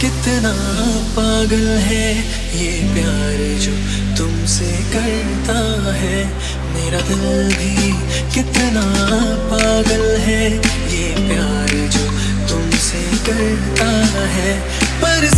कितना पागल है ये प्यार जो तुमसे करता है। मेरा दिल भी कितना पागल है ये प्यार जो तुमसे करता है। पर